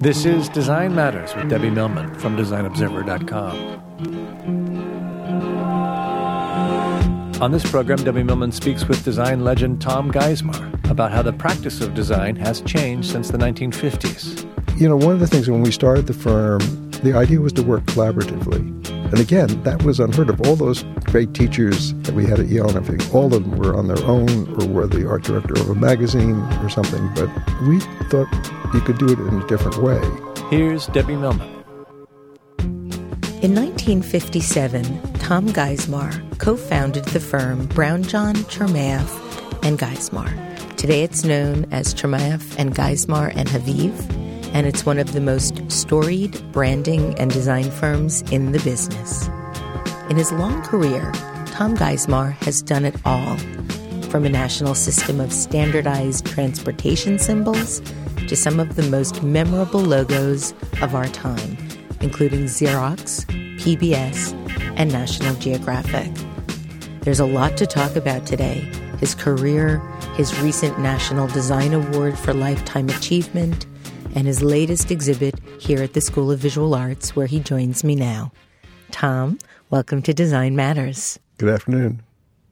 This is Design Matters with Debbie Millman from DesignObserver.com. On this program, Debbie Millman speaks with design legend Tom Geismar about how the practice of design has changed since the 1950s. You know, one of the things when we started the firm, the idea was to work collaboratively. And again, that was unheard of. All those great teachers that we had at Yale and everything, all of them were on their own or were the art director of a magazine or something. But we thought you could do it in a different way. Here's Debbie Millman. In 1957, Tom Geismar co-founded the firm Brownjohn, Chermayeff, and Geismar. Today it's known as Chermayeff and Geismar and Haviv and it's one of the most storied branding and design firms in the business. In his long career, Tom Geismar has done it all from a national system of standardized transportation symbols to some of the most memorable logos of our time, including Xerox, PBS, and National Geographic. There's a lot to talk about today his career, his recent National Design Award for Lifetime Achievement, and his latest exhibit here at the School of Visual Arts, where he joins me now. Tom, welcome to Design Matters. Good afternoon.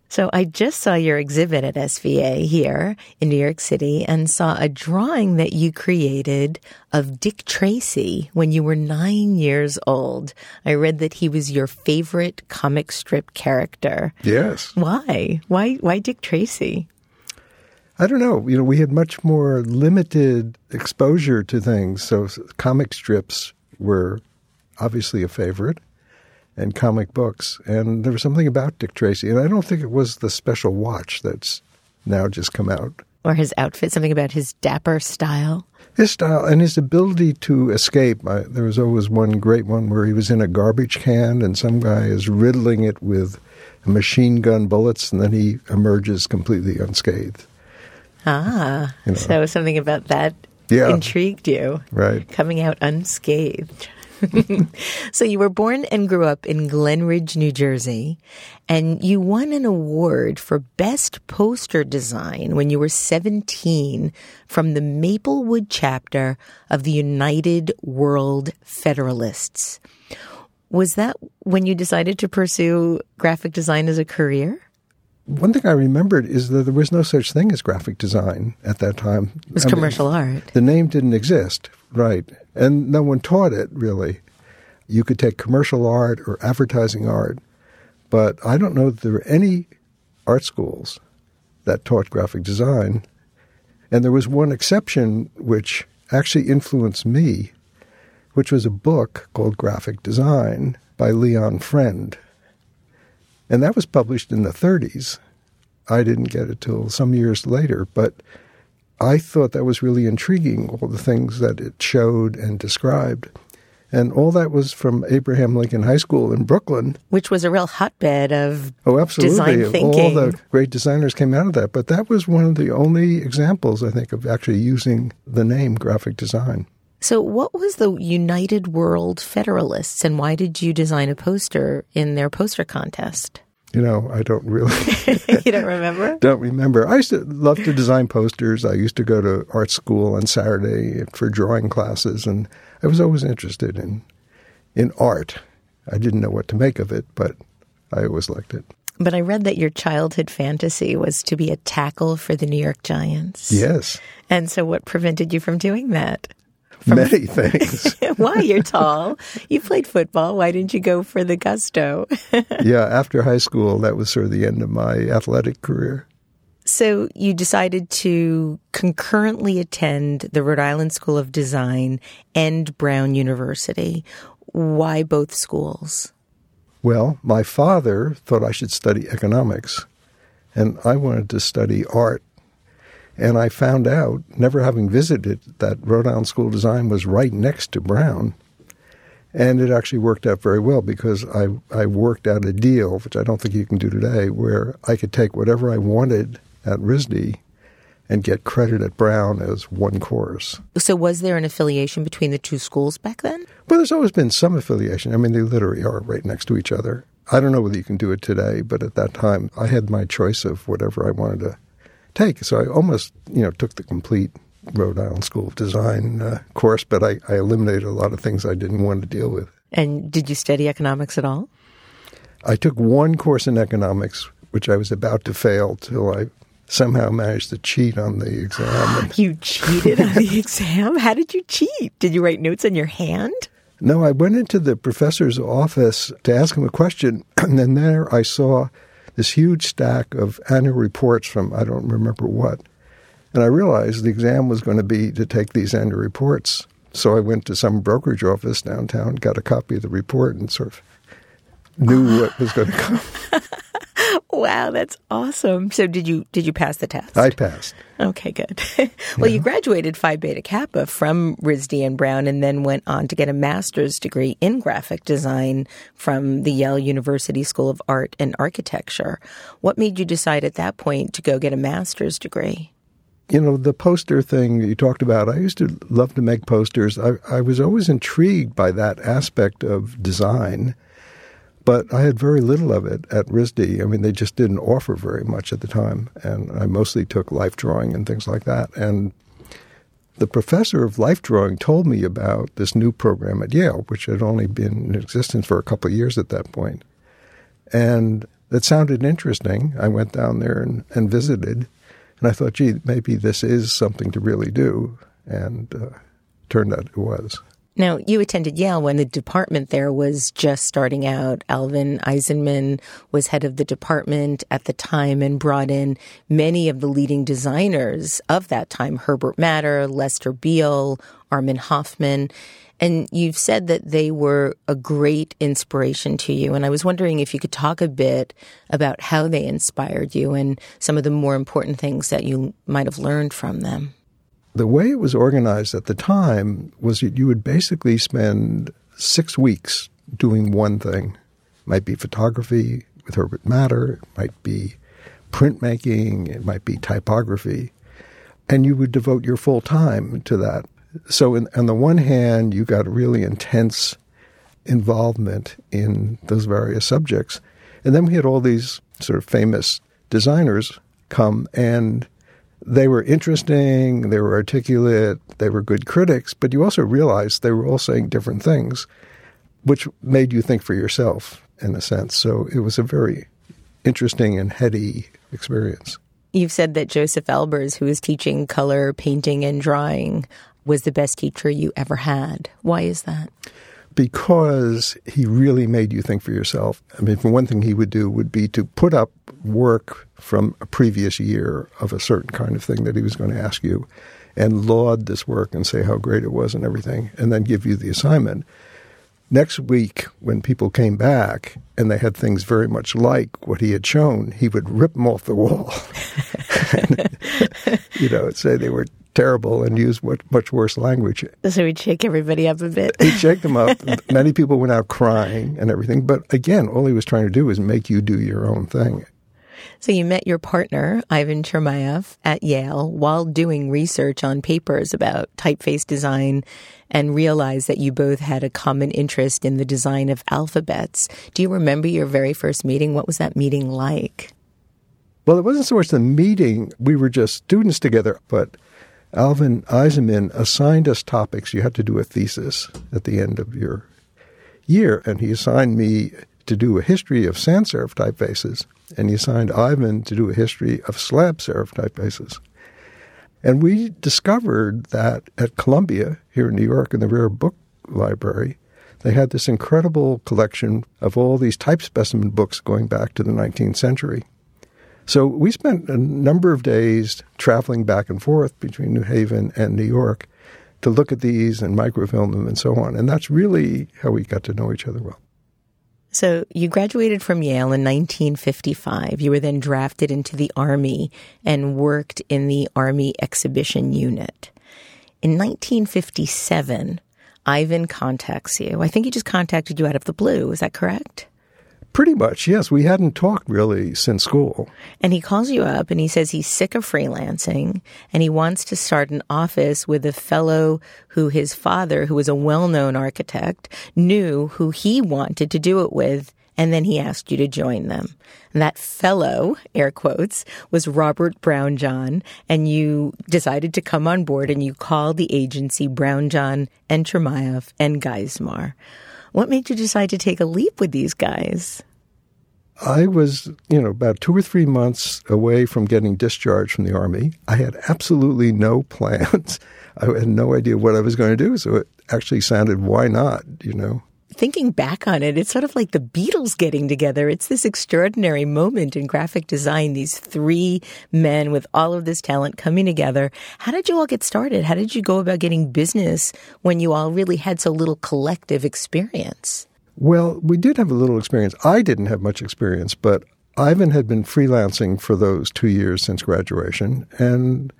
So I just saw your exhibit at SVA here in New York City and saw a drawing that you created of Dick Tracy when you were nine years old. I read that he was your favorite comic strip character. Yes. Why? Why why Dick Tracy? I don't know. You know, we had much more limited exposure to things. So comic strips were obviously a favorite and comic books. And there was something about Dick Tracy. And I don't think it was the special watch that's now just come out. Or his outfit, something about his dapper style. His style and his ability to escape. I, there was always one great one where he was in a garbage can and some guy is riddling it with machine gun bullets and then he emerges completely unscathed. Ah, you know. so something about that yeah. intrigued you. Right. Coming out unscathed. so you were born and grew up in Glen Ridge, New Jersey, and you won an award for best poster design when you were 17 from the Maplewood chapter of the United World Federalists. Was that when you decided to pursue graphic design as a career? One thing I remembered is that there was no such thing as graphic design at that time. It was I commercial mean, art. The name didn't exist, right. And no one taught it, really. You could take commercial art or advertising art, but I don't know that there were any art schools that taught graphic design. And there was one exception which actually influenced me, which was a book called Graphic Design by Leon Friend and that was published in the 30s. I didn't get it till some years later, but I thought that was really intriguing, all the things that it showed and described. And all that was from Abraham Lincoln High School in Brooklyn. Which was a real hotbed of oh, absolutely. design thinking. All the great designers came out of that. But that was one of the only examples, I think, of actually using the name graphic design. So, what was the United World Federalists, and why did you design a poster in their poster contest? You know, I don't really. you don't remember? don't remember. I used to love to design posters. I used to go to art school on Saturday for drawing classes, and I was always interested in in art. I didn't know what to make of it, but I always liked it. But I read that your childhood fantasy was to be a tackle for the New York Giants. Yes. And so, what prevented you from doing that? From Many things. Why? You're tall. You played football. Why didn't you go for the gusto? yeah, after high school, that was sort of the end of my athletic career. So you decided to concurrently attend the Rhode Island School of Design and Brown University. Why both schools? Well, my father thought I should study economics, and I wanted to study art and I found out, never having visited, that Rhode Island School of Design was right next to Brown. And it actually worked out very well because I, I worked out a deal, which I don't think you can do today, where I could take whatever I wanted at RISD and get credit at Brown as one course. So, was there an affiliation between the two schools back then? Well, there's always been some affiliation. I mean, they literally are right next to each other. I don't know whether you can do it today, but at that time, I had my choice of whatever I wanted to take. So I almost, you know, took the complete Rhode Island School of Design uh, course, but I, I eliminated a lot of things I didn't want to deal with. And did you study economics at all? I took one course in economics, which I was about to fail till I somehow managed to cheat on the exam. you cheated on the exam? How did you cheat? Did you write notes on your hand? No, I went into the professor's office to ask him a question, and then there I saw this huge stack of annual reports from I don't remember what. And I realized the exam was going to be to take these annual reports. So I went to some brokerage office downtown, got a copy of the report, and sort of knew what was going to come. wow, that's awesome. So did you did you pass the test? I passed. Okay, good. well, yeah. you graduated Phi Beta Kappa from RISD and Brown and then went on to get a master's degree in graphic design from the Yale University School of Art and Architecture. What made you decide at that point to go get a master's degree? You know, the poster thing you talked about, I used to love to make posters. I, I was always intrigued by that aspect of design but I had very little of it at RISD. I mean, they just didn't offer very much at the time. And I mostly took life drawing and things like that. And the professor of life drawing told me about this new program at Yale, which had only been in existence for a couple of years at that point. And that sounded interesting. I went down there and, and visited. And I thought, gee, maybe this is something to really do. And uh, turned out it was. Now, you attended Yale when the department there was just starting out. Alvin Eisenman was head of the department at the time and brought in many of the leading designers of that time Herbert Matter, Lester Beall, Armin Hofmann. And you've said that they were a great inspiration to you. And I was wondering if you could talk a bit about how they inspired you and some of the more important things that you might have learned from them the way it was organized at the time was that you would basically spend six weeks doing one thing. It might be photography with Herbert Matter, it might be printmaking, it might be typography, and you would devote your full time to that. So, in, on the one hand, you got really intense involvement in those various subjects, and then we had all these sort of famous designers come and they were interesting, they were articulate, they were good critics, but you also realized they were all saying different things, which made you think for yourself in a sense. So it was a very interesting and heady experience. You've said that Josef Albers, who was teaching color, painting, and drawing, was the best teacher you ever had. Why is that? Because he really made you think for yourself. I mean, for one thing, he would do would be to put up work from a previous year of a certain kind of thing that he was going to ask you and laud this work and say how great it was and everything, and then give you the assignment. Next week, when people came back and they had things very much like what he had shown, he would rip them off the wall. and, you know, say they were terrible and use much, much worse language. So he'd shake everybody up a bit. he'd shake them up. Many people went out crying and everything. But again, all he was trying to do was make you do your own thing. So you met your partner, Ivan Chermayeff, at Yale while doing research on papers about typeface design and realized that you both had a common interest in the design of alphabets. Do you remember your very first meeting? What was that meeting like? Well, it wasn't so much the meeting. We were just students together, but Alvin Eisenman assigned us topics. You had to do a thesis at the end of your year, and he assigned me to do a history of sans serif typefaces, and he assigned Ivan to do a history of slab serif typefaces. And we discovered that at Columbia, here in New York, in the Rare Book Library, they had this incredible collection of all these type specimen books going back to the 19th century. So we spent a number of days traveling back and forth between New Haven and New York to look at these and microfilm them and so on. And that's really how we got to know each other well. So you graduated from Yale in 1955. You were then drafted into the Army and worked in the Army Exhibition Unit. In 1957, Ivan contacts you. I think he just contacted you out of the blue. Is that correct? Pretty much, yes. We hadn't talked really since school. And he calls you up and he says he's sick of freelancing and he wants to start an office with a fellow who his father, who was a well known architect, knew who he wanted to do it with and then he asked you to join them. And that fellow, air quotes, was Robert Brownjohn, and you decided to come on board and you called the agency Brownjohn and Chermayeff and Geismar. What made you decide to take a leap with these guys? I was, you know, about two or three months away from getting discharged from the Army. I had absolutely no plans. I had no idea what I was going to do. So it actually sounded, why not, you know? Thinking back on it, it's sort of like the Beatles getting together. It's this extraordinary moment in graphic design, these three men with all of this talent coming together. How did you all get started? How did you go about getting business when you all really had so little collective experience? Well, we did have a little experience. I didn't have much experience, but Ivan had been freelancing for those two years since graduation, and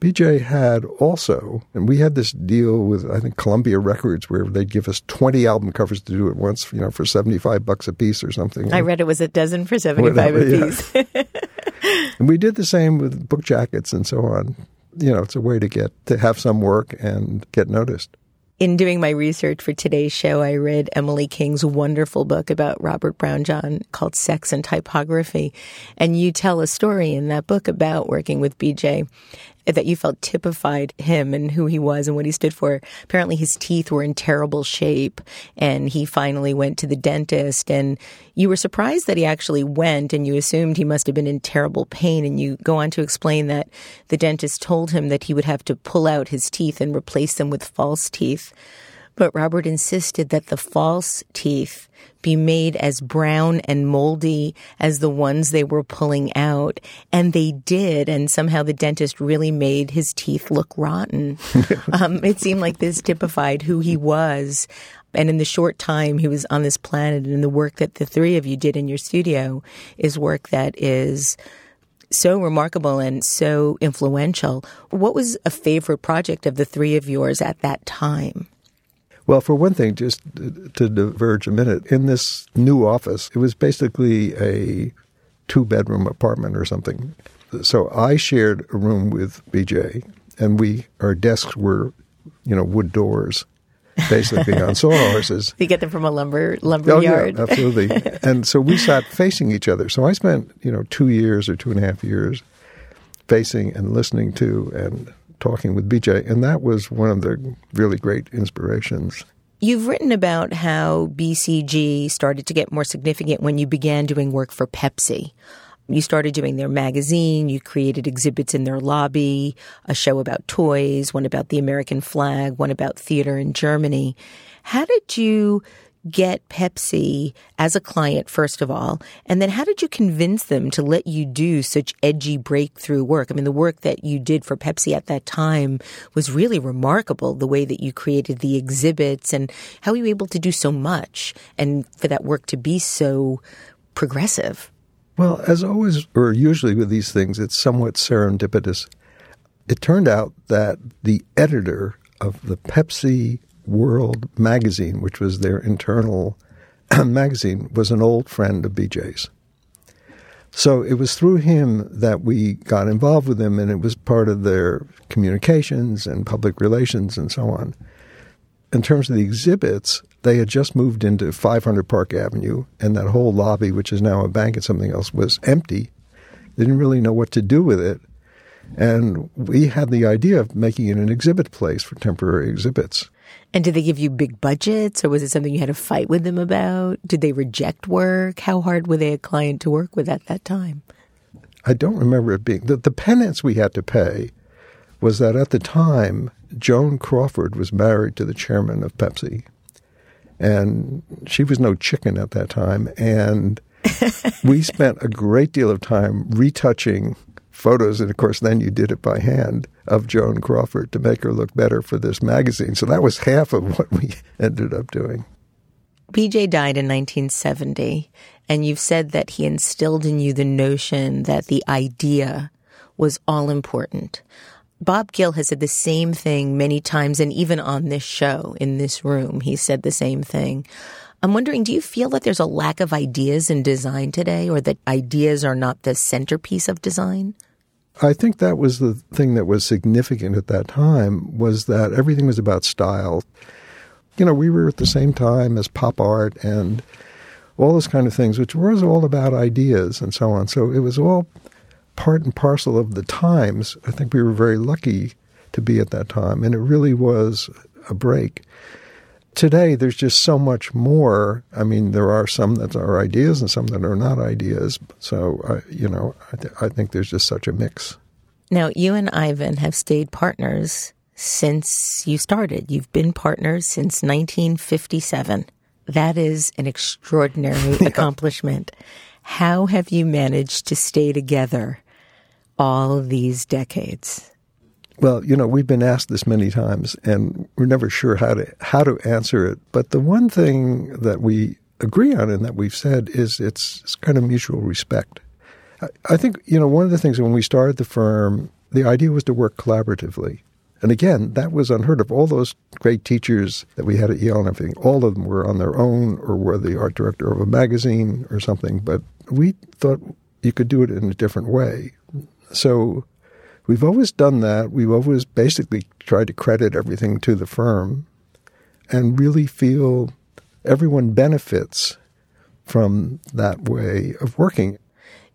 BJ had also, and we had this deal with I think Columbia Records where they'd give us twenty album covers to do at once, you know, for seventy five bucks a piece or something. I read it was a dozen for seventy five a piece. Yeah. and we did the same with book jackets and so on. You know, it's a way to get to have some work and get noticed. In doing my research for today's show, I read Emily King's wonderful book about Robert Brownjohn called Sex and Typography. And you tell a story in that book about working with BJ that you felt typified him and who he was and what he stood for. Apparently his teeth were in terrible shape and he finally went to the dentist and you were surprised that he actually went and you assumed he must have been in terrible pain and you go on to explain that the dentist told him that he would have to pull out his teeth and replace them with false teeth. But Robert insisted that the false teeth be made as brown and moldy as the ones they were pulling out. And they did. And somehow the dentist really made his teeth look rotten. um, it seemed like this typified who he was. And in the short time he was on this planet and the work that the three of you did in your studio is work that is so remarkable and so influential. What was a favorite project of the three of yours at that time? Well, for one thing, just to diverge a minute, in this new office, it was basically a two bedroom apartment or something. So I shared a room with BJ, and we our desks were, you know, wood doors, basically on sawhorses. You get them from a lumber lumber oh, yard. Yeah, absolutely. and so we sat facing each other. So I spent, you know, two years or two and a half years facing and listening to and talking with BJ, and that was one of the really great inspirations. You've written about how BCG started to get more significant when you began doing work for Pepsi. You started doing their magazine, you created exhibits in their lobby, a show about toys, one about the American flag, one about theater in Germany. How did you get Pepsi as a client, first of all? And then how did you convince them to let you do such edgy breakthrough work? I mean, the work that you did for Pepsi at that time was really remarkable, the way that you created the exhibits and how were you able to do so much and for that work to be so progressive? Well, as always, or usually with these things, it's somewhat serendipitous. It turned out that the editor of the Pepsi World magazine, which was their internal magazine, was an old friend of BJ's. So it was through him that we got involved with them, and it was part of their communications and public relations and so on. In terms of the exhibits, they had just moved into 500 Park Avenue, and that whole lobby, which is now a bank and something else, was empty. They didn't really know what to do with it. And we had the idea of making it an exhibit place for temporary exhibits. And did they give you big budgets or was it something you had to fight with them about? Did they reject work? How hard were they a client to work with at that time? I don't remember it being the, the penance we had to pay was that at the time Joan Crawford was married to the chairman of Pepsi. And she was no chicken at that time. And we spent a great deal of time retouching photos, and of course, then you did it by hand of Joan Crawford to make her look better for this magazine. So that was half of what we ended up doing. BJ died in 1970, and you've said that he instilled in you the notion that the idea was all important. Bob Gill has said the same thing many times, and even on this show, in this room, he said the same thing. I'm wondering, do you feel that there's a lack of ideas in design today, or that ideas are not the centerpiece of design? I think that was the thing that was significant at that time was that everything was about style. You know, we were at the same time as pop art and all those kind of things, which was all about ideas and so on. So it was all part and parcel of the times. I think we were very lucky to be at that time, and it really was a break. Today, there's just so much more. I mean, there are some that are ideas and some that are not ideas. So, uh, you know, I, th- I think there's just such a mix. Now, you and Ivan have stayed partners since you started. You've been partners since 1957. That is an extraordinary yeah. accomplishment. How have you managed to stay together all these decades? Well, you know, we've been asked this many times and we're never sure how to how to answer it. But the one thing that we agree on and that we've said is it's, it's kind of mutual respect. I, I think, you know, one of the things when we started the firm, the idea was to work collaboratively. And again, that was unheard of. All those great teachers that we had at Yale and everything, all of them were on their own or were the art director of a magazine or something. But we thought you could do it in a different way. So we've always done that. We've always basically tried to credit everything to the firm and really feel everyone benefits from that way of working.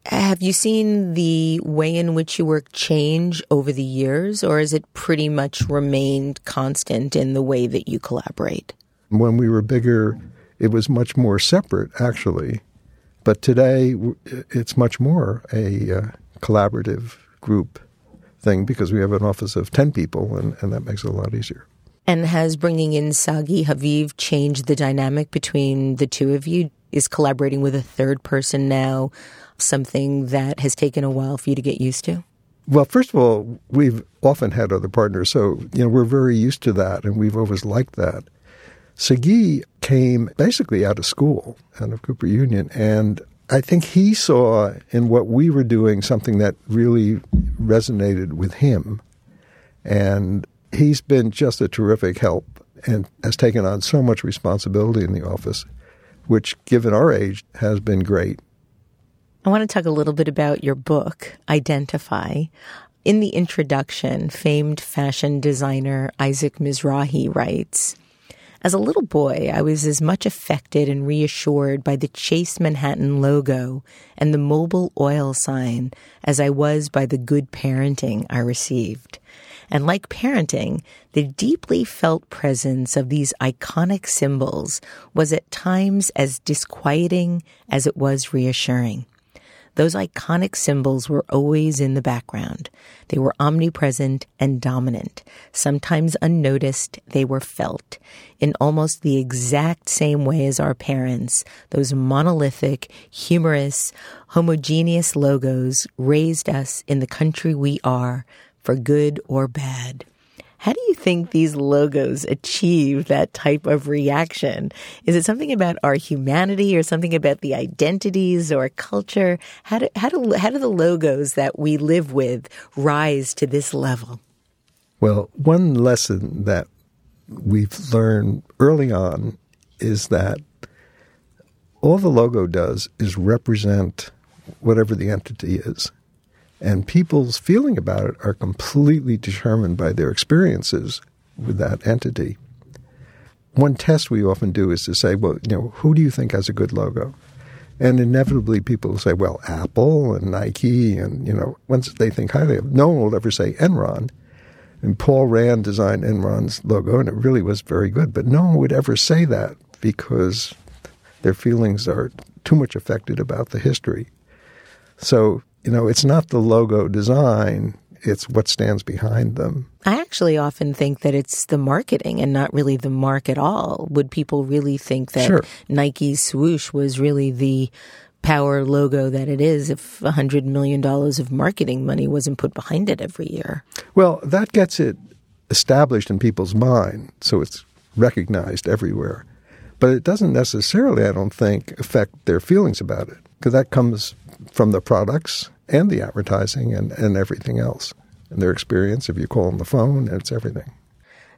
Have you seen the way in which you work change over the years, or has it pretty much remained constant in the way that you collaborate? When we were bigger, it was much more separate, actually. But today, it's much more a uh, collaborative group thing because we have an office of 10 people, and, and that makes it a lot easier. And has bringing in Sagi Haviv changed the dynamic between the two of you? Is collaborating with a third person now something that has taken a while for you to get used to? Well, first of all, we've often had other partners, so you know we're very used to that, and we've always liked that. Sagi came basically out of school, out of Cooper Union, and I think he saw in what we were doing something that really resonated with him. And he's been just a terrific help and has taken on so much responsibility in the office, which, given our age, has been great. I want to talk a little bit about your book, Identify. In the introduction, famed fashion designer Isaac Mizrahi writes, as a little boy, I was as much affected and reassured by the Chase Manhattan logo and the Mobil oil sign as I was by the good parenting I received. And like parenting, the deeply felt presence of these iconic symbols was at times as disquieting as it was reassuring. Those iconic symbols were always in the background. They were omnipresent and dominant. Sometimes unnoticed, they were felt in almost the exact same way as our parents. Those monolithic, humorous, homogeneous logos raised us in the country we are, for good or bad. How do you think these logos achieve that type of reaction? Is it something about our humanity or something about the identities or culture? How do, how do, how do the logos that we live with rise to this level? Well, one lesson that we've learned early on is that all the logo does is represent whatever the entity is. And people's feeling about it are completely determined by their experiences with that entity. One test we often do is to say, well, you know, who do you think has a good logo? And inevitably people will say, well, Apple and Nike, and, you know, once they think highly of no one will ever say Enron. And Paul Rand designed Enron's logo, and it really was very good. But no one would ever say that because their feelings are too much affected about the history. So you know, it's not the logo design, it's what stands behind them. I actually often think that it's the marketing and not really the mark at all. Would people really think that sure. Nike's swoosh was really the power logo that it is if $100 million of marketing money wasn't put behind it every year? Well, that gets it established in people's mind, so it's recognized everywhere. But it doesn't necessarily, I don't think, affect their feelings about it, because that comes from the products and the advertising and, and everything else. And their experience, if you call on the phone, it's everything.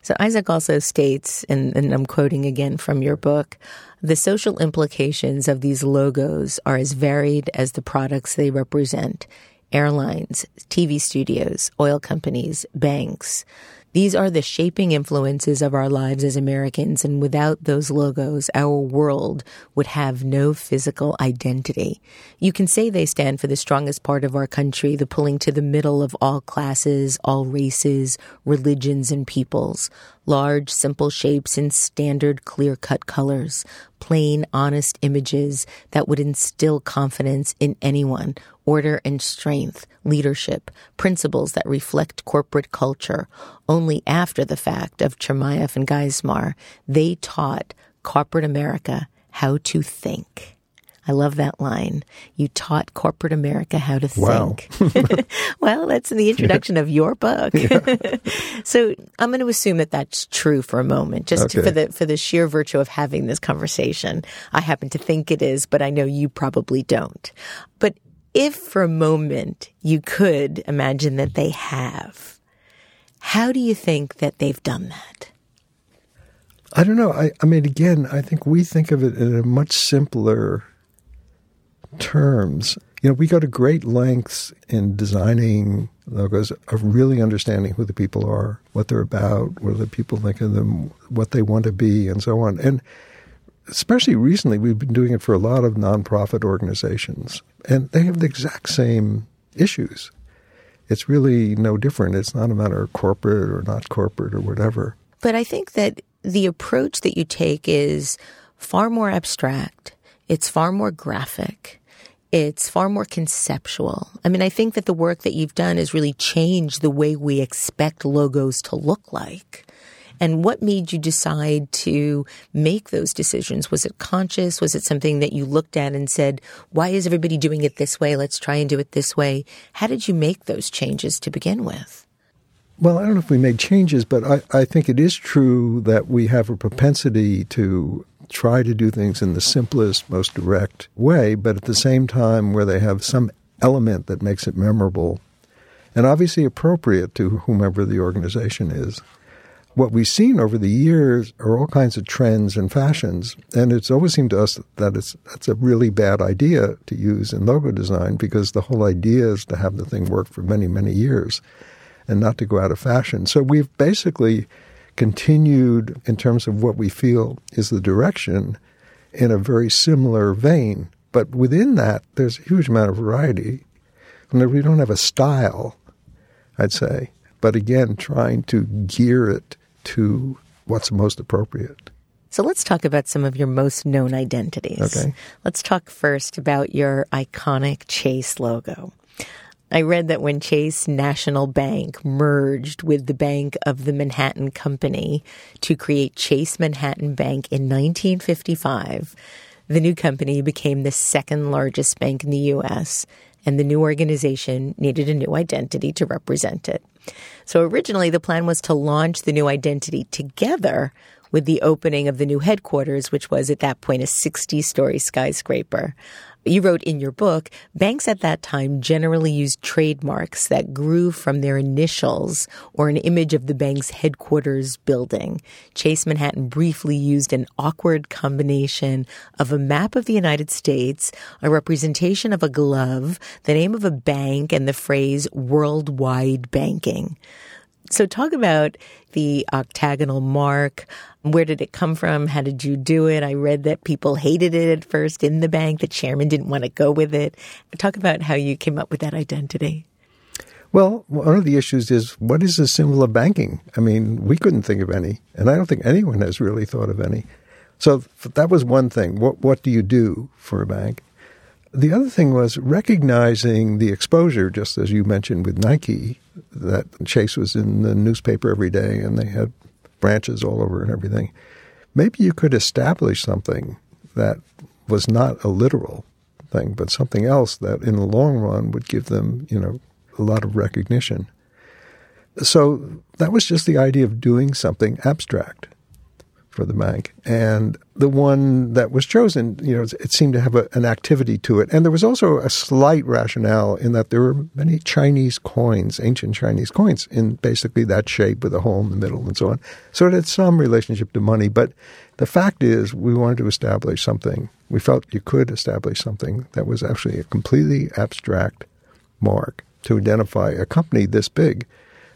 So Isaac also states, and, and, I'm quoting again from your book, the social implications of these logos are as varied as the products they represent. Airlines, TV studios, oil companies, banks. These are the shaping influences of our lives as Americans, and without those logos, our world would have no physical identity. You can say they stand for the strongest part of our country, the pulling to the middle of all classes, all races, religions, and peoples. Large, simple shapes in standard, clear cut colors. Plain, honest images that would instill confidence in anyone order and strength, leadership, principles that reflect corporate culture. Only after the fact of Chermayeff and Geismar, they taught corporate America how to think. I love that line. You taught corporate America how to think. Wow. well, that's in the introduction of your book. so I'm going to assume that that's true for a moment, just Okay. for the for the sheer virtue of having this conversation. I happen to think it is, but I know you probably don't. But if for a moment you could imagine that they have, how do you think that they've done that? I don't know. I, I mean, again, I think we think of it in a much simpler terms. You know, we go to great lengths in designing logos of really understanding who the people are, what they're about, what the people think of them, what they want to be, and so on. And especially recently, we've been doing it for a lot of nonprofit organizations, and they have the exact same issues. It's really no different. It's not a matter of corporate or not corporate or whatever. But I think that the approach that you take is far more abstract. It's far more graphic. It's far more conceptual. I mean, I think that the work that you've done has really changed the way we expect logos to look like. And what made you decide to make those decisions? Was it conscious? Was it something that you looked at and said, why is everybody doing it this way? Let's try and do it this way. How did you make those changes to begin with? Well, I don't know if we made changes, but I, I think it is true that we have a propensity to try to do things in the simplest, most direct way, but at the same time where they have some element that makes it memorable and obviously appropriate to whomever the organization is. What we've seen over the years are all kinds of trends and fashions, and it's always seemed to us that it's that's a really bad idea to use in logo design because the whole idea is to have the thing work for many, many years and not to go out of fashion. So we've basically continued in terms of what we feel is the direction in a very similar vein. But within that, there's a huge amount of variety. And we don't have a style, I'd say. But again, trying to gear it to what's most appropriate. So let's talk about some of your most known identities. Okay. Let's talk first about your iconic Chase logo. I read that when Chase National Bank merged with the Bank of the Manhattan Company to create Chase Manhattan Bank in 1955, the new company became the second largest bank in the U.S., and the new organization needed a new identity to represent it. So originally, the plan was to launch the new identity together with the opening of the new headquarters, which was at that point a 60 story skyscraper. You wrote in your book, banks at that time generally used trademarks that grew from their initials or an image of the bank's headquarters building. Chase Manhattan briefly used an awkward combination of a map of the United States, a representation of a glove, the name of a bank, and the phrase worldwide banking. So, talk about the octagonal mark. Where did it come from? How did you do it? I read that people hated it at first in the bank. The chairman didn't want to go with it. Talk about how you came up with that identity. Well, one of the issues is what is the symbol of banking? I mean, we couldn't think of any, and I don't think anyone has really thought of any. So that was one thing. What what do you do for a bank? The other thing was recognizing the exposure, just as you mentioned with Nike, that Chase was in the newspaper every day and they had branches all over and everything. Maybe you could establish something that was not a literal thing, but something else that in the long run would give them, you know, a lot of recognition. So that was just the idea of doing something abstract for the bank. And the one that was chosen, you know, it seemed to have a, an activity to it. And there was also a slight rationale in that there were many Chinese coins, ancient Chinese coins, in basically that shape with a hole in the middle and so on. So it had some relationship to money. But the fact is, we wanted to establish something. We felt you could establish something that was actually a completely abstract mark to identify a company this big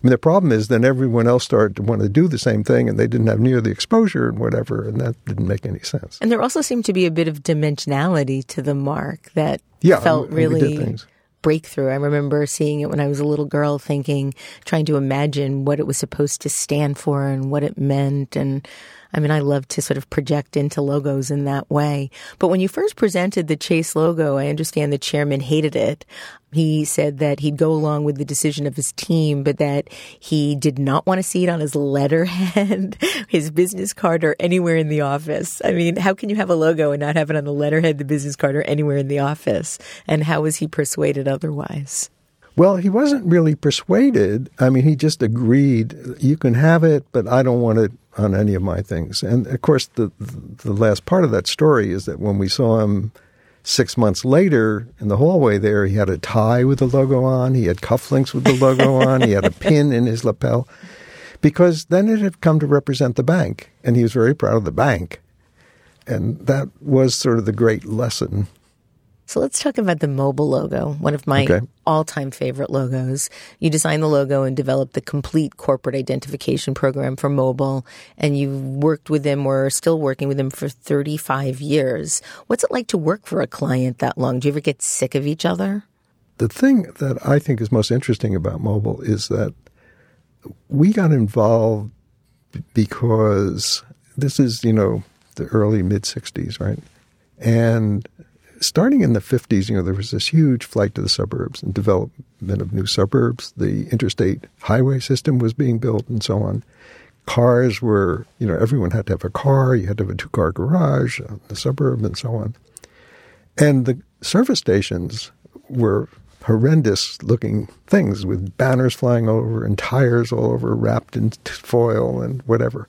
mean, the problem is then everyone else started to want to do the same thing and they didn't have near the exposure and whatever, and that didn't make any sense. And there also seemed to be a bit of dimensionality to the mark that yeah, felt really breakthrough. I remember seeing it when I was a little girl, thinking, trying to imagine what it was supposed to stand for and what it meant. And I mean, I love to sort of project into logos in that way. But when you first presented the Chase logo, I understand the chairman hated it. He said that he'd go along with the decision of his team, but that he did not want to see it on his letterhead, his business card, or anywhere in the office. I mean, how can you have a logo and not have it on the letterhead, the business card, or anywhere in the office? And how was he persuaded otherwise? Well, he wasn't really persuaded. I mean, he just agreed, you can have it, but I don't want it on any of my things. And of course, the the last part of that story is that when we saw him six months later in the hallway there, he had a tie with the logo on, he had cufflinks with the logo on, he had a pin in his lapel, because then it had come to represent the bank, and he was very proud of the bank. And that was sort of the great lesson So let's talk about the Mobil logo, one of my Okay. all time favorite logos. You designed the logo and developed the complete corporate identification program for Mobil, and you've worked with them or are still working with them for 35 years. What's it like to work for a client that long? Do you ever get sick of each other? The thing that I think is most interesting about Mobil is that we got involved because this is, you know, the early mid 60s, right? And starting in the 50s, you know, there was this huge flight to the suburbs and development of new suburbs. The interstate highway system was being built and so on. Cars were, you know, everyone had to have a car. You had to have a two car garage in the suburb and so on. And the service stations were horrendous looking things with banners flying over and tires all over wrapped in foil and whatever.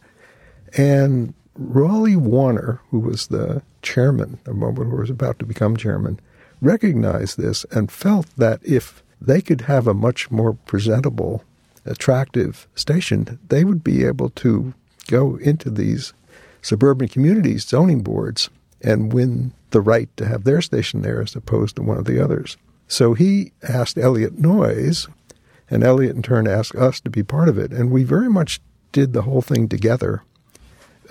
And Rawleigh Warner, who was the chairman of Mobil, who was about to become chairman, recognized this and felt that if they could have a much more presentable, attractive station, they would be able to go into these suburban communities zoning boards and win the right to have their station there as opposed to one of the others. So he asked Eliot Noyes, and Eliot in turn asked us to be part of it, and we very much did the whole thing together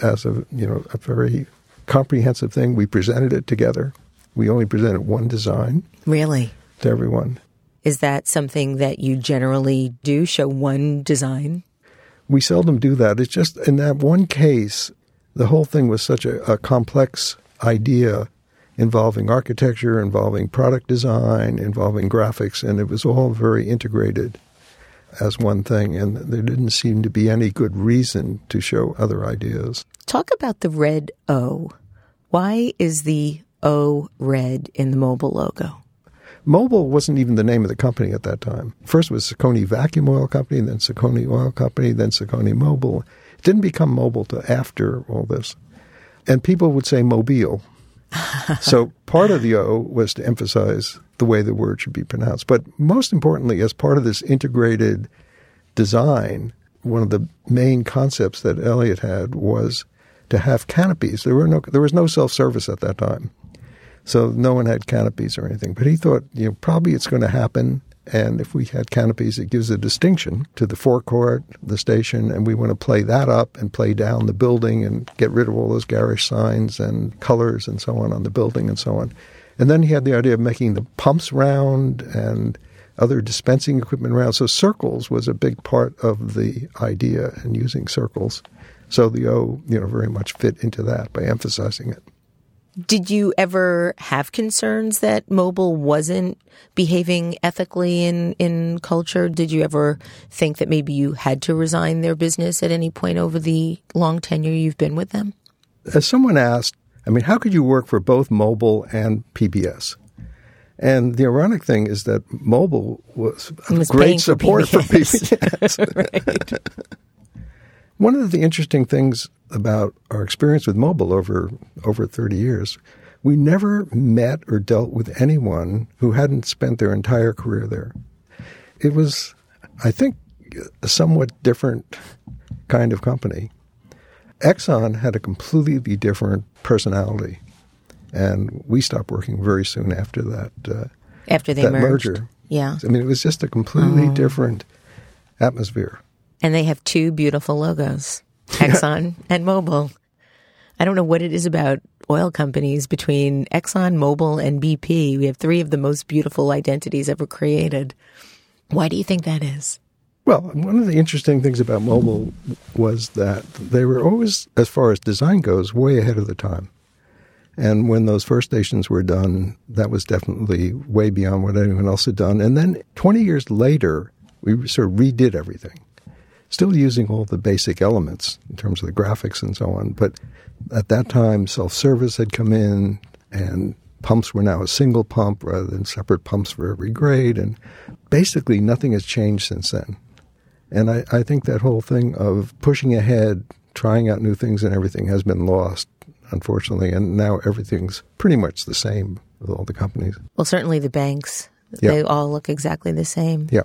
as a you know a very comprehensive thing. We presented it together. We only presented one design Really? to everyone. Is that something that you generally do? Show one design? We seldom do that. It's just in that one case, the whole thing was such a, a complex idea involving architecture, involving product design, involving graphics, and it was all very integrated as one thing. And there didn't seem to be any good reason to show other ideas. Talk about the red O. Why is the O red in the Mobil logo? Mobil wasn't even the name of the company at that time. First it was Socony Vacuum Oil Company, then Socony Oil Company, then Socony Mobil. It didn't become Mobil till after all this. And people would say mobile. so part of the O was to emphasize the way the word should be pronounced. But most importantly, as part of this integrated design, one of the main concepts that Eliot had was to have canopies. There were no there was no self service at that time. So no one had canopies or anything. But he thought, you know, probably it's going to happen. And if we had canopies, it gives a distinction to the forecourt, the station, and we want to play that up and play down the building and get rid of all those garish signs and colors and so on on the building and so on. And then he had the idea of making the pumps round and other dispensing equipment round. So circles was a big part of the idea and using circles. So the O, you know, very much fit into that by emphasizing it. Did you ever have concerns that Mobil wasn't behaving ethically in, in culture? Did you ever think that maybe you had to resign their business at any point over the long tenure you've been with them? As someone asked, I mean, how could you work for both Mobil and PBS? And the ironic thing is that Mobil was, was great paying for support for PBS. One of the interesting things about our experience with Mobil over over 30 years, we never met or dealt with anyone who hadn't spent their entire career there. It was, I think, a somewhat different kind of company. Exxon had a completely different personality, and we stopped working very soon after that. Uh, After they that merged? merger. Yeah. I mean, it was just a completely different atmosphere. And they have two beautiful logos Exxon and Mobil. I don't know what it is about oil companies between Exxon, Mobil, and BP. We have three of the most beautiful identities ever created. Why do you think that is? Well, one of the interesting things about Mobil was that they were always, as far as design goes, way ahead of the time. And when those first stations were done, that was definitely way beyond what anyone else had done. And then 20 years later, we sort of redid everything, still using all the basic elements in terms of the graphics and so on. But at that time, self service had come in, and pumps were now a single pump rather than separate pumps for every grade. And basically, nothing has changed since then. And I, I think that whole thing of pushing ahead, trying out new things and everything has been lost, unfortunately. And now everything's pretty much the same with all the companies. Well, certainly the banks, yeah. they all look exactly the same. Yeah.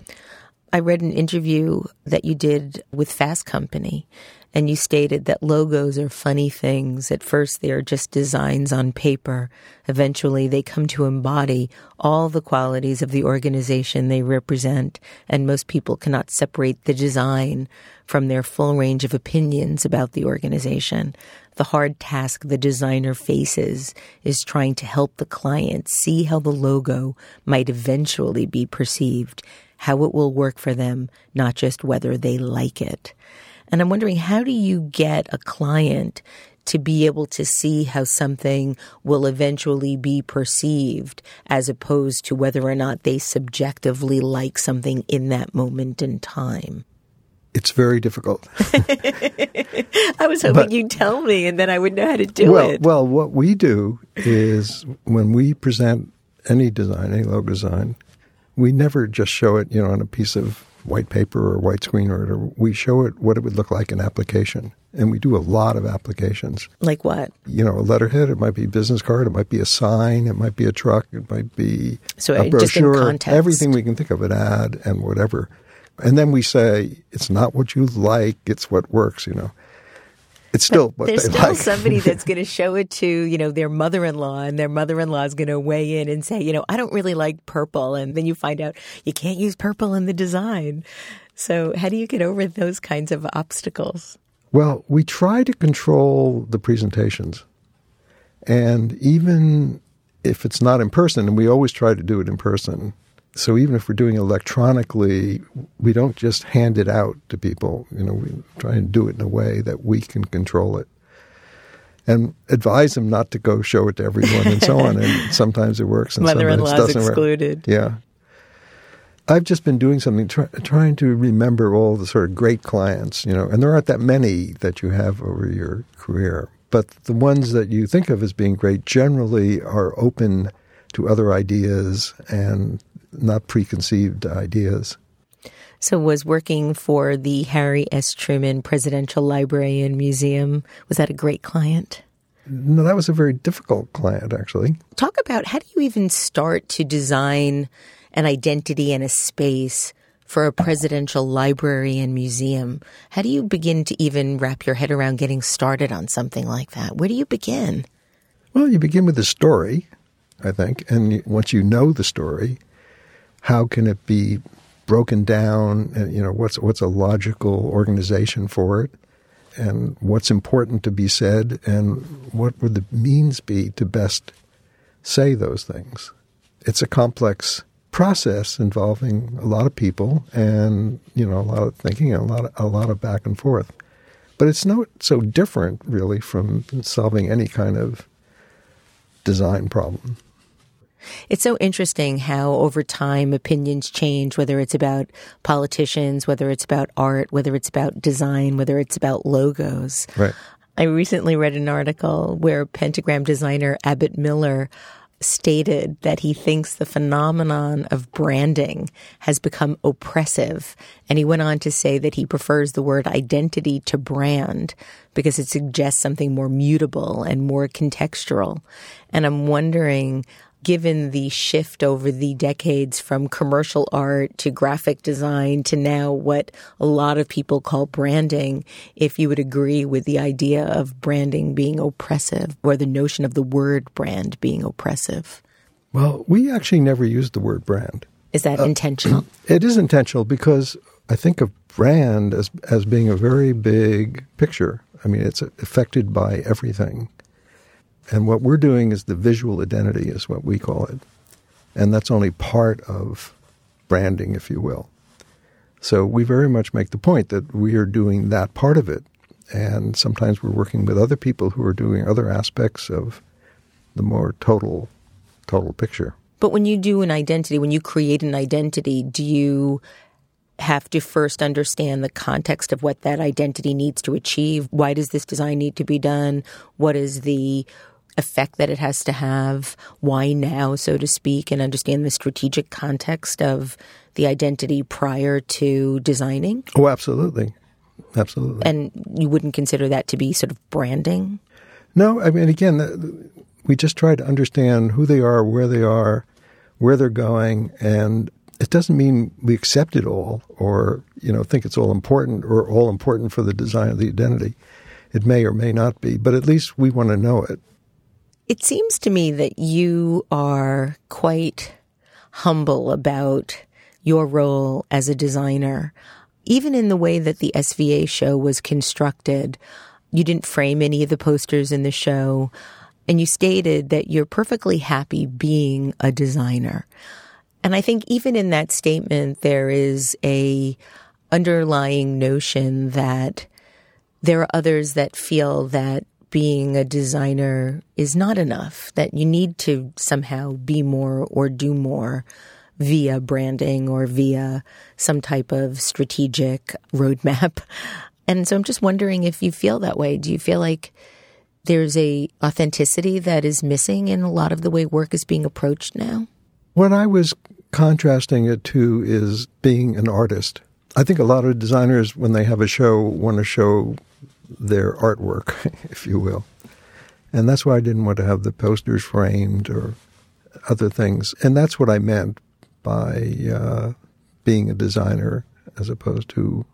I read an interview that you did with Fast Company, and you stated that logos are funny things. At first, they are just designs on paper. Eventually, they come to embody all the qualities of the organization they represent, and most people cannot separate the design from their full range of opinions about the organization. The hard task the designer faces is trying to help the client see how the logo might eventually be perceived how it will work for them, not just whether they like it. And I'm wondering, how do you get a client to be able to see how something will eventually be perceived as opposed to whether or not they subjectively like something in that moment in time? It's very difficult. I was hoping but, you'd tell me and then I would know how to do well, it. Well, what we do is when we present any design, any logo design, we never just show it, you know, on a piece of white paper or white screen or whatever. We show it what it would look like in application. And we do a lot of applications. Like what? You know, a letterhead, it might be a business card, it might be a sign, it might be a truck, it might be so a brochure, everything we can think of, an ad and whatever. And then we say, it's not what you like, it's what works, you know it's still there's still like. somebody that's going to show it to you know their mother-in-law and their mother-in-law is going to weigh in and say you know i don't really like purple and then you find out you can't use purple in the design so how do you get over those kinds of obstacles well we try to control the presentations and even if it's not in person and we always try to do it in person so even if we're doing electronically, we don't just hand it out to people. You know, we try and do it in a way that we can control it, and advise them not to go show it to everyone and so on. And sometimes it works, and sometimes it doesn't excluded. work. Yeah. I've just been doing something, try, trying to remember all the sort of great clients, you know, and there aren't that many that you have over your career. But the ones that you think of as being great generally are open to other ideas and not preconceived ideas. So, was working for the Harry S. Truman Presidential Library and Museum, was that a great client? No, that was a very difficult client, actually. Talk about how do you even start to design an identity and a space for a presidential library and museum? How do you begin to even wrap your head around getting started on something like that? Where do you begin? Well, you begin with the story, I think. And once you know the story, how can it be broken down? And, you know, what's what's a logical organization for it, and what's important to be said, and what would the means be to best say those things? It's a complex process involving a lot of people and you know a lot of thinking and a lot of, a lot of back and forth. But it's not so different really from solving any kind of design problem. It's so interesting how over time opinions change, whether it's about politicians, whether it's about art, whether it's about design, whether it's about logos. Right. I recently read an article where pentagram designer Abbott Miller stated that he thinks the phenomenon of branding has become oppressive. And he went on to say that he prefers the word identity to brand because it suggests something more mutable and more contextual. And I'm wondering, given the shift over the decades from commercial art to graphic design to now what a lot of people call branding, if you would agree with the idea of branding being oppressive or the notion of the word brand being oppressive. Well, we actually never used the word brand. Is that uh, intentional? It is intentional because I think of brand as as being a very big picture. I mean, it's affected by everything. And what we're doing is the visual identity, is what we call it. And that's only part of branding, if you will. So we very much make the point that we are doing that part of it. And sometimes we're working with other people who are doing other aspects of the more total total picture. But when you do an identity, when you create an identity, do you have to first understand the context of what that identity needs to achieve? Why does this design need to be done? What is the effect that it has to have? Why now, so to speak, and understand the strategic context of the identity prior to designing? Oh, absolutely. Absolutely. And you wouldn't consider that to be sort of branding? No, I mean, again, we just try to understand who they are, where they are, where they're going, and it doesn't mean we accept it all or you know think it's all important or all important for the design of the identity. It may or may not be, but at least we want to know it. It seems to me that you are quite humble about your role as a designer. Even in the way that the SVA show was constructed, you didn't frame any of the posters in the show, and you stated that you're perfectly happy being a designer. And I think even in that statement, there is a underlying notion that there are others that feel that being a designer is not enough, that you need to somehow be more or do more via branding or via some type of strategic roadmap. And so I'm just wondering if you feel that way. Do you feel like there's a authenticity that is missing in a lot of the way work is being approached now? What I was contrasting it to is being an artist. I think a lot of designers, when they have a show, want to show their artwork, if you will. And that's why I didn't want to have the posters framed or other things. And that's what I meant by uh, being a designer as opposed to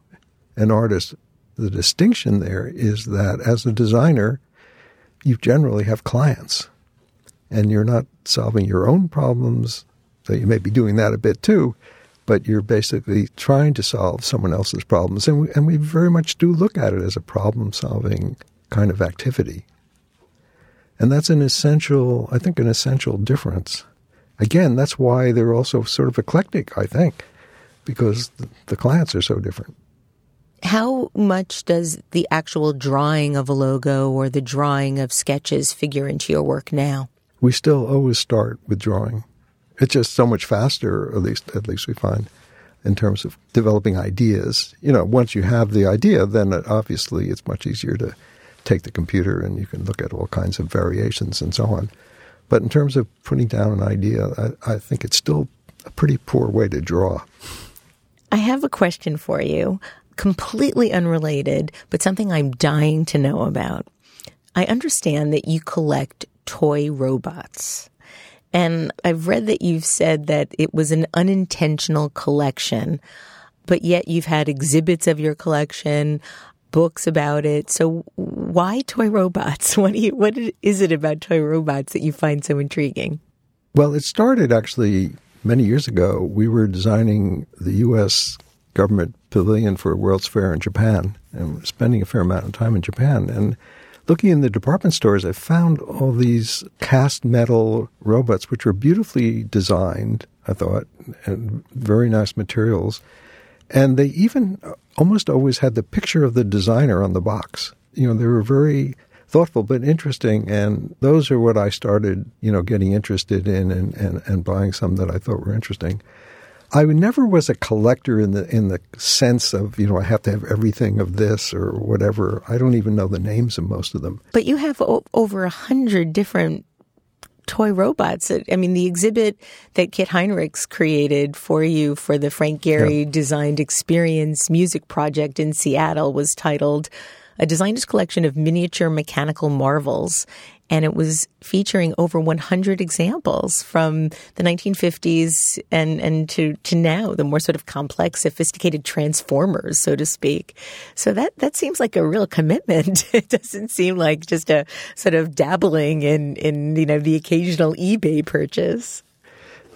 an artist. The distinction there is that as a designer, you generally have clients and you're not solving your own problems. So you may be doing that a bit too, but you're basically trying to solve someone else's problems. And we, and we very much do look at it as a problem solving kind of activity. And that's an essential, I think, an essential difference. Again, that's why they're also sort of eclectic, I think, because the, the clients are so different. How much does the actual drawing of a logo or the drawing of sketches figure into your work now? We still always start with drawing. It's just so much faster, at least at least we find, in terms of developing ideas. You know, once you have the idea, then obviously it's much easier to take the computer and you can look at all kinds of variations and so on. But in terms of putting down an idea, I, I think it's still a pretty poor way to draw. I have a question for you, completely unrelated, but something I'm dying to know about. I understand that you collect toy robots. And I've read that you've said that it was an unintentional collection, but yet you've had exhibits of your collection, books about it. So why toy robots? What you, what is it about toy robots that you find so intriguing? Well, it started actually many years ago. We were designing the U.S. government pavilion for a World's Fair in Japan and spending a fair amount of time in Japan. And looking in the department stores, I found all these cast metal robots, which were beautifully designed, I thought, and very nice materials. And they even almost always had the picture of the designer on the box. You know, they were very thoughtful but interesting. And those are what I started, you know, getting interested in and, and, and buying some that I thought were interesting. I never was a collector in the in the sense of you know I have to have everything of this or whatever. I don't even know the names of most of them. But you have o- over a hundred different toy robots. I mean, the exhibit that Kit Hinrichs created for you for the Frank Gehry yeah. designed experience music project in Seattle was titled a designer's collection of miniature mechanical marvels and it was featuring over 100 examples from the 1950s and, and to, to now, the more sort of complex, sophisticated transformers, so to speak. So that, that seems like a real commitment. it doesn't seem like just a sort of dabbling in, in, you know, the occasional eBay purchase.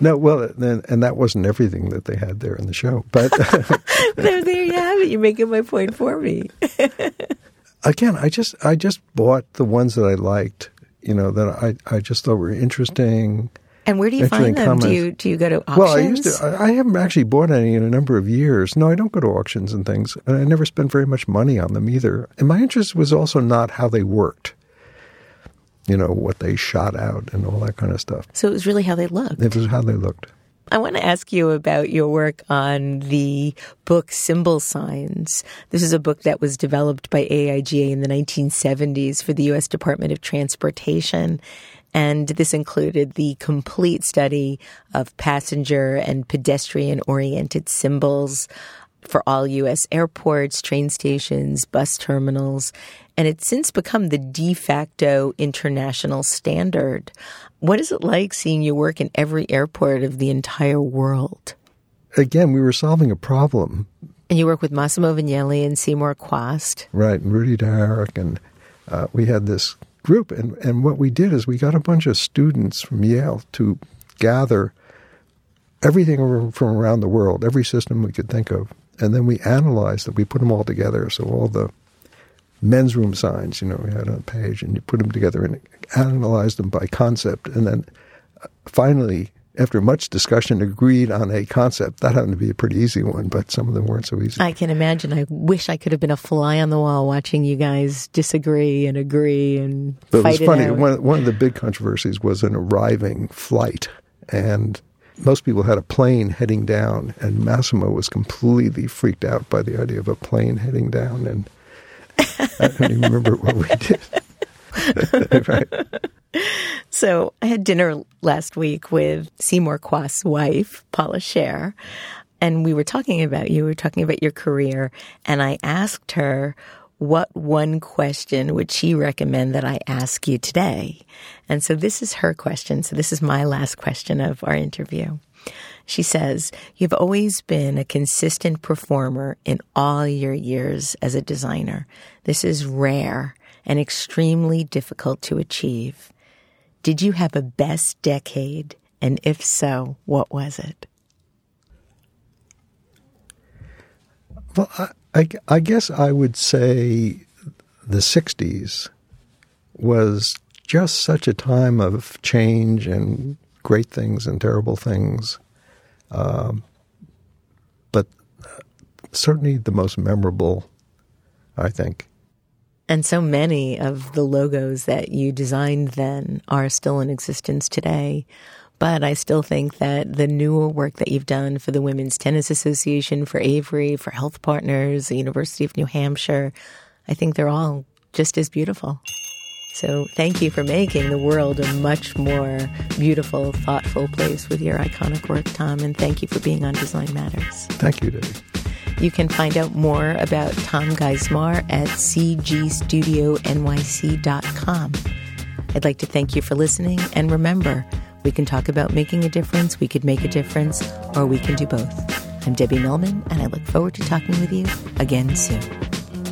No, well, and, and that wasn't everything that they had there in the show, but there you have it. You're making my point for me. again, I just I just bought the ones that I liked, you know, that I I just thought were interesting. And where do you find them? Comments. Do you do you go to auctions? Well, I used to. I, I haven't actually bought any in a number of years. No, I don't go to auctions and things, and I never spend very much money on them either. And my interest was also not how they worked. You know what they shot out and all that kind of stuff. So it was really how they looked. It was how they looked. I want to ask you about your work on the book Symbol Signs. This is a book that was developed by AIGA in the 1970s for the U.S. Department of Transportation. And this included the complete study of passenger and pedestrian oriented symbols for all U.S. airports, train stations, bus terminals, and it's since become the de facto international standard. What is it like seeing you work in every airport of the entire world? Again, we were solving a problem. And you work with Massimo Vignelli and Seymour Chwast. Right, and Rudy de Harak, and uh, we had this group. And, and what we did is we got a bunch of students from Yale to gather everything from around the world, every system we could think of. And then we analyzed it. We put them all together. So all the men's room signs, you know, we had on a page, and you put them together and analyzed them by concept. And then uh, finally, after much discussion, agreed on a concept. That happened to be a pretty easy one, but some of them weren't so easy. I can imagine. I wish I could have been a fly on the wall watching you guys disagree and agree and but fight it was funny. out. One, one of the big controversies was an arriving flight, and most people had a plane heading down, and Massimo was completely freaked out by the idea of a plane heading down, and I don't even remember what we did. right. So I had dinner last week with Seymour Chwast's wife, Paula Scher, and we were talking about you. We were talking about your career, and I asked her what one question would she recommend that I ask you today? And so this is her question. So this is my last question of our interview. She says, You've always been a consistent performer in all your years as a designer. This is rare and extremely difficult to achieve. Did you have a best decade? And if so, what was it? Well, I, I, I guess I would say the 60s was just such a time of change and great things and terrible things. Um, but certainly the most memorable, I think. And so many of the logos that you designed then are still in existence today. But I still think that the newer work that you've done for the Women's Tennis Association, for Avery, for Health Partners, the University of New Hampshire, I think they're all just as beautiful. So thank you for making the world a much more beautiful, thoughtful place with your iconic work, Tom. And thank you for being on Design Matters. Thank you, Dave. You can find out more about Tom Geismar at cgstudionyc.com. I'd like to thank you for listening. And remember, we can talk about making a difference, we could make a difference, or we can do both. I'm Debbie Millman, and I look forward to talking with you again soon.